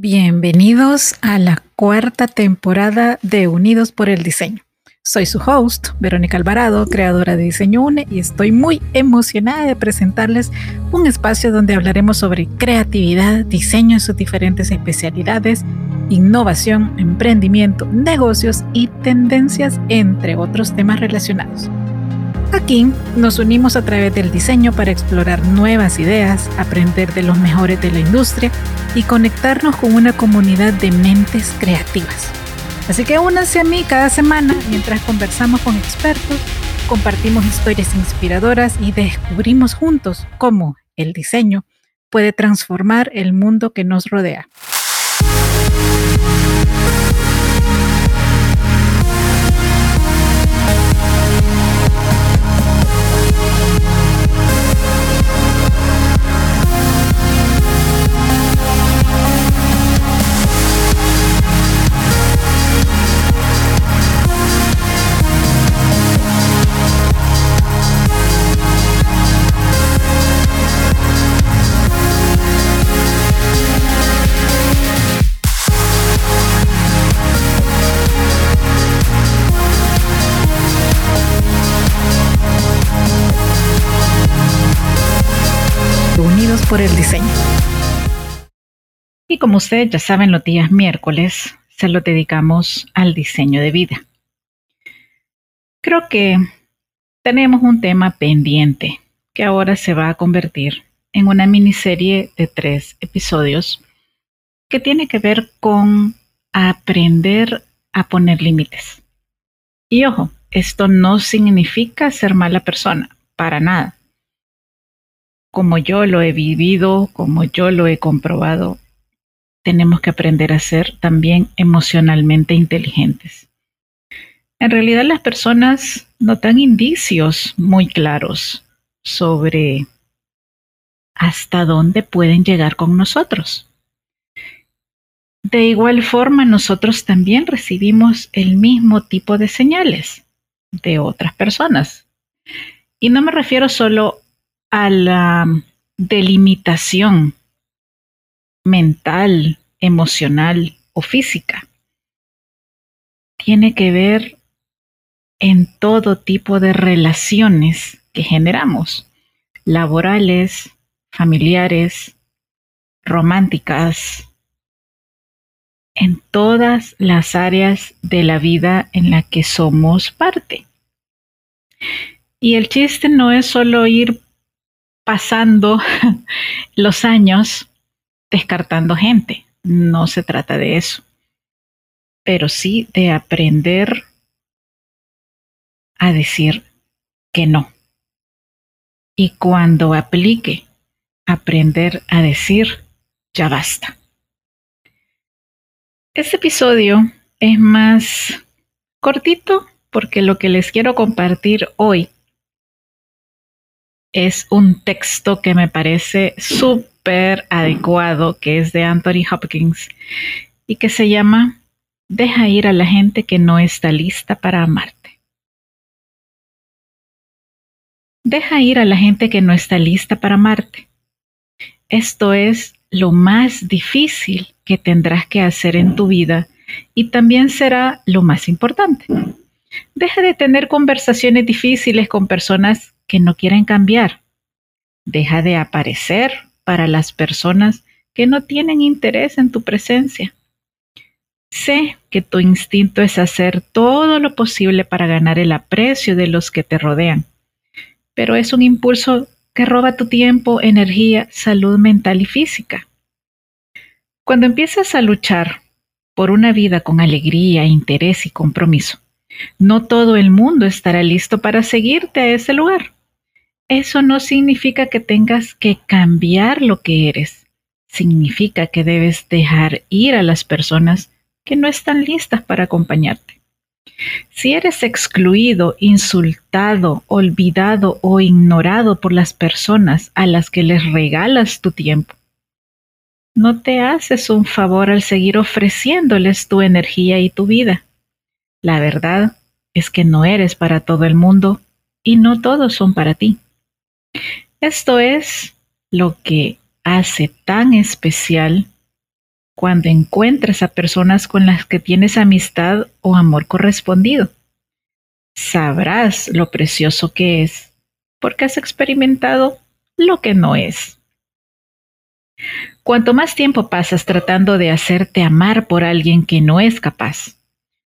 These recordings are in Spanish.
Bienvenidos a la cuarta temporada de Unidos por el Diseño. Soy su host, Verónica Alvarado, creadora de Diseño UNE, y estoy muy emocionada de presentarles un espacio donde hablaremos sobre creatividad, diseño en sus diferentes especialidades, innovación, emprendimiento, negocios y tendencias, entre otros temas relacionados. Aquí nos unimos a través del diseño para explorar nuevas ideas, aprender de los mejores de la industria y conectarnos con una comunidad de mentes creativas. Así que únanse a mí cada semana mientras conversamos con expertos, compartimos historias inspiradoras y descubrimos juntos cómo el diseño puede transformar el mundo que nos rodea. Por el diseño. Y como ustedes ya saben, los días miércoles se lo dedicamos al diseño de vida. Creo que tenemos un tema pendiente que ahora se va a convertir en una miniserie de tres episodios que tiene que ver con aprender a poner límites. Y ojo, esto no significa ser mala persona, para nada como yo lo he vivido, como yo lo he comprobado, tenemos que aprender a ser también emocionalmente inteligentes. En realidad las personas notan indicios muy claros sobre hasta dónde pueden llegar con nosotros. De igual forma, nosotros también recibimos el mismo tipo de señales de otras personas. Y no me refiero solo a la delimitación mental, emocional o física. Tiene que ver en todo tipo de relaciones que generamos, laborales, familiares, románticas, en todas las áreas de la vida en la que somos parte. Y el chiste no es solo ir pasando los años descartando gente. No se trata de eso, pero sí de aprender a decir que no. Y cuando aplique, aprender a decir ya basta. Este episodio es más cortito porque lo que les quiero compartir hoy es un texto que me parece súper adecuado, que es de Anthony Hopkins y que se llama Deja ir a la gente que no está lista para amarte. Deja ir a la gente que no está lista para amarte. Esto es lo más difícil que tendrás que hacer en tu vida y también será lo más importante. Deja de tener conversaciones difíciles con personas que no quieren cambiar. Deja de aparecer para las personas que no tienen interés en tu presencia. Sé que tu instinto es hacer todo lo posible para ganar el aprecio de los que te rodean, pero es un impulso que roba tu tiempo, energía, salud mental y física. Cuando empiezas a luchar por una vida con alegría, interés y compromiso, no todo el mundo estará listo para seguirte a ese lugar. Eso no significa que tengas que cambiar lo que eres. Significa que debes dejar ir a las personas que no están listas para acompañarte. Si eres excluido, insultado, olvidado o ignorado por las personas a las que les regalas tu tiempo, no te haces un favor al seguir ofreciéndoles tu energía y tu vida. La verdad es que no eres para todo el mundo y no todos son para ti. Esto es lo que hace tan especial cuando encuentres a personas con las que tienes amistad o amor correspondido. Sabrás lo precioso que es, porque has experimentado lo que no es. Cuanto más tiempo pasas tratando de hacerte amar por alguien que no es capaz,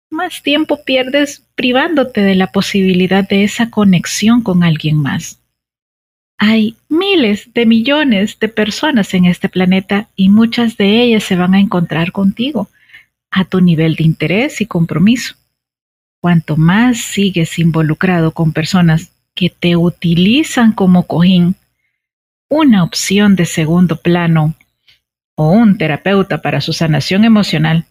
más tiempo pierdes privándote de la posibilidad de esa conexión con alguien más. Hay miles de millones de personas en este planeta y muchas de ellas se van a encontrar contigo a tu nivel de interés y compromiso. Cuanto más sigues involucrado con personas que te utilizan como cojín, una opción de segundo plano o un terapeuta para su sanación emocional,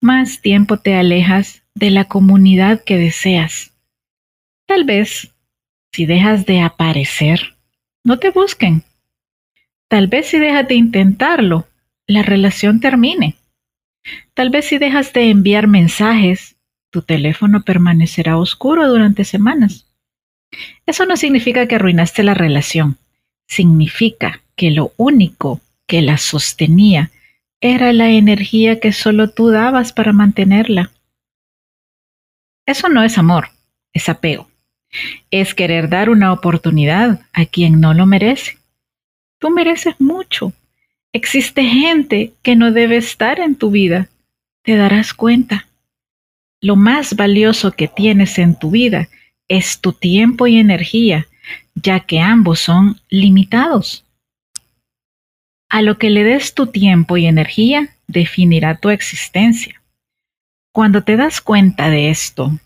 más tiempo te alejas de la comunidad que deseas. Tal vez, si dejas de aparecer, no te busquen. Tal vez si dejas de intentarlo, la relación termine. Tal vez si dejas de enviar mensajes, tu teléfono permanecerá oscuro durante semanas. Eso no significa que arruinaste la relación. Significa que lo único que la sostenía era la energía que solo tú dabas para mantenerla. Eso no es amor, es apego es querer dar una oportunidad a quien no lo merece. Tú mereces mucho. Existe gente que no debe estar en tu vida. Te darás cuenta. Lo más valioso que tienes en tu vida es tu tiempo y energía, ya que ambos son limitados. A lo que le des tu tiempo y energía definirá tu existencia. Cuando te das cuenta de esto,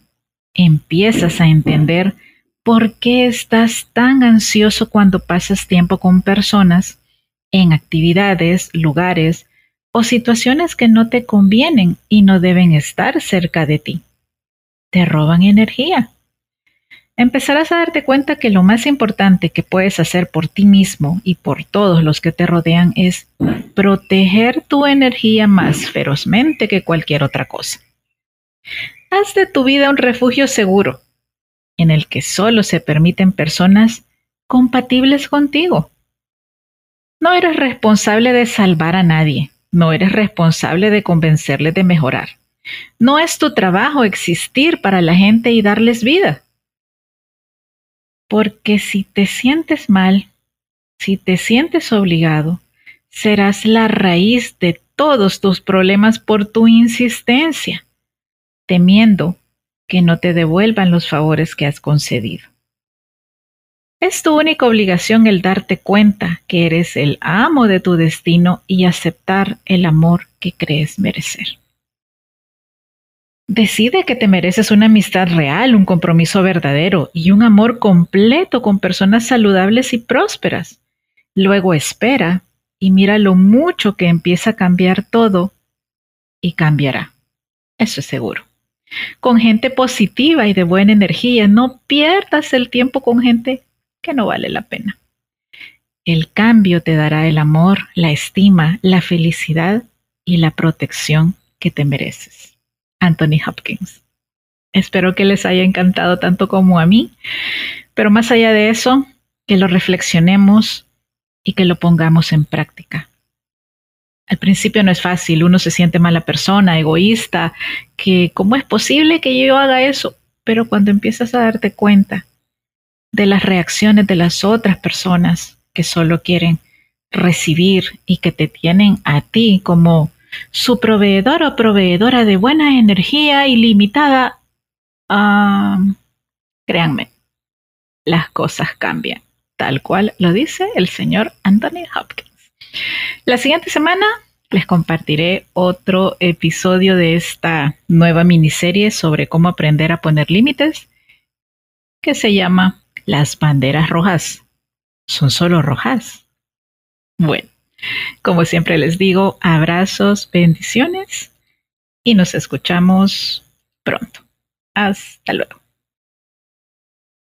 empiezas a entender por qué estás tan ansioso cuando pasas tiempo con personas en actividades, lugares o situaciones que no te convienen y no deben estar cerca de ti. Te roban energía. Empezarás a darte cuenta que lo más importante que puedes hacer por ti mismo y por todos los que te rodean es proteger tu energía más ferozmente que cualquier otra cosa. Haz de tu vida un refugio seguro, en el que solo se permiten personas compatibles contigo. No eres responsable de salvar a nadie, no eres responsable de convencerles de mejorar. No es tu trabajo existir para la gente y darles vida. Porque si te sientes mal, si te sientes obligado, serás la raíz de todos tus problemas por tu insistencia temiendo que no te devuelvan los favores que has concedido. Es tu única obligación el darte cuenta que eres el amo de tu destino y aceptar el amor que crees merecer. Decide que te mereces una amistad real, un compromiso verdadero y un amor completo con personas saludables y prósperas. Luego espera y mira lo mucho que empieza a cambiar todo y cambiará. Eso es seguro con gente positiva y de buena energía. No pierdas el tiempo con gente que no vale la pena. El cambio te dará el amor, la estima, la felicidad y la protección que te mereces. Anthony Hopkins. Espero que les haya encantado tanto como a mí, pero más allá de eso, que lo reflexionemos y que lo pongamos en práctica. Al principio no es fácil, uno se siente mala persona, egoísta, que cómo es posible que yo haga eso, pero cuando empiezas a darte cuenta de las reacciones de las otras personas que solo quieren recibir y que te tienen a ti como su proveedor o proveedora de buena energía ilimitada, créanme, las cosas cambian, tal cual lo dice el señor Anthony Hopkins. La siguiente semana les compartiré otro episodio de esta nueva miniserie sobre cómo aprender a poner límites que se llama Las banderas rojas. ¿Son solo rojas? Bueno, como siempre les digo, abrazos, bendiciones y nos escuchamos pronto. Hasta luego.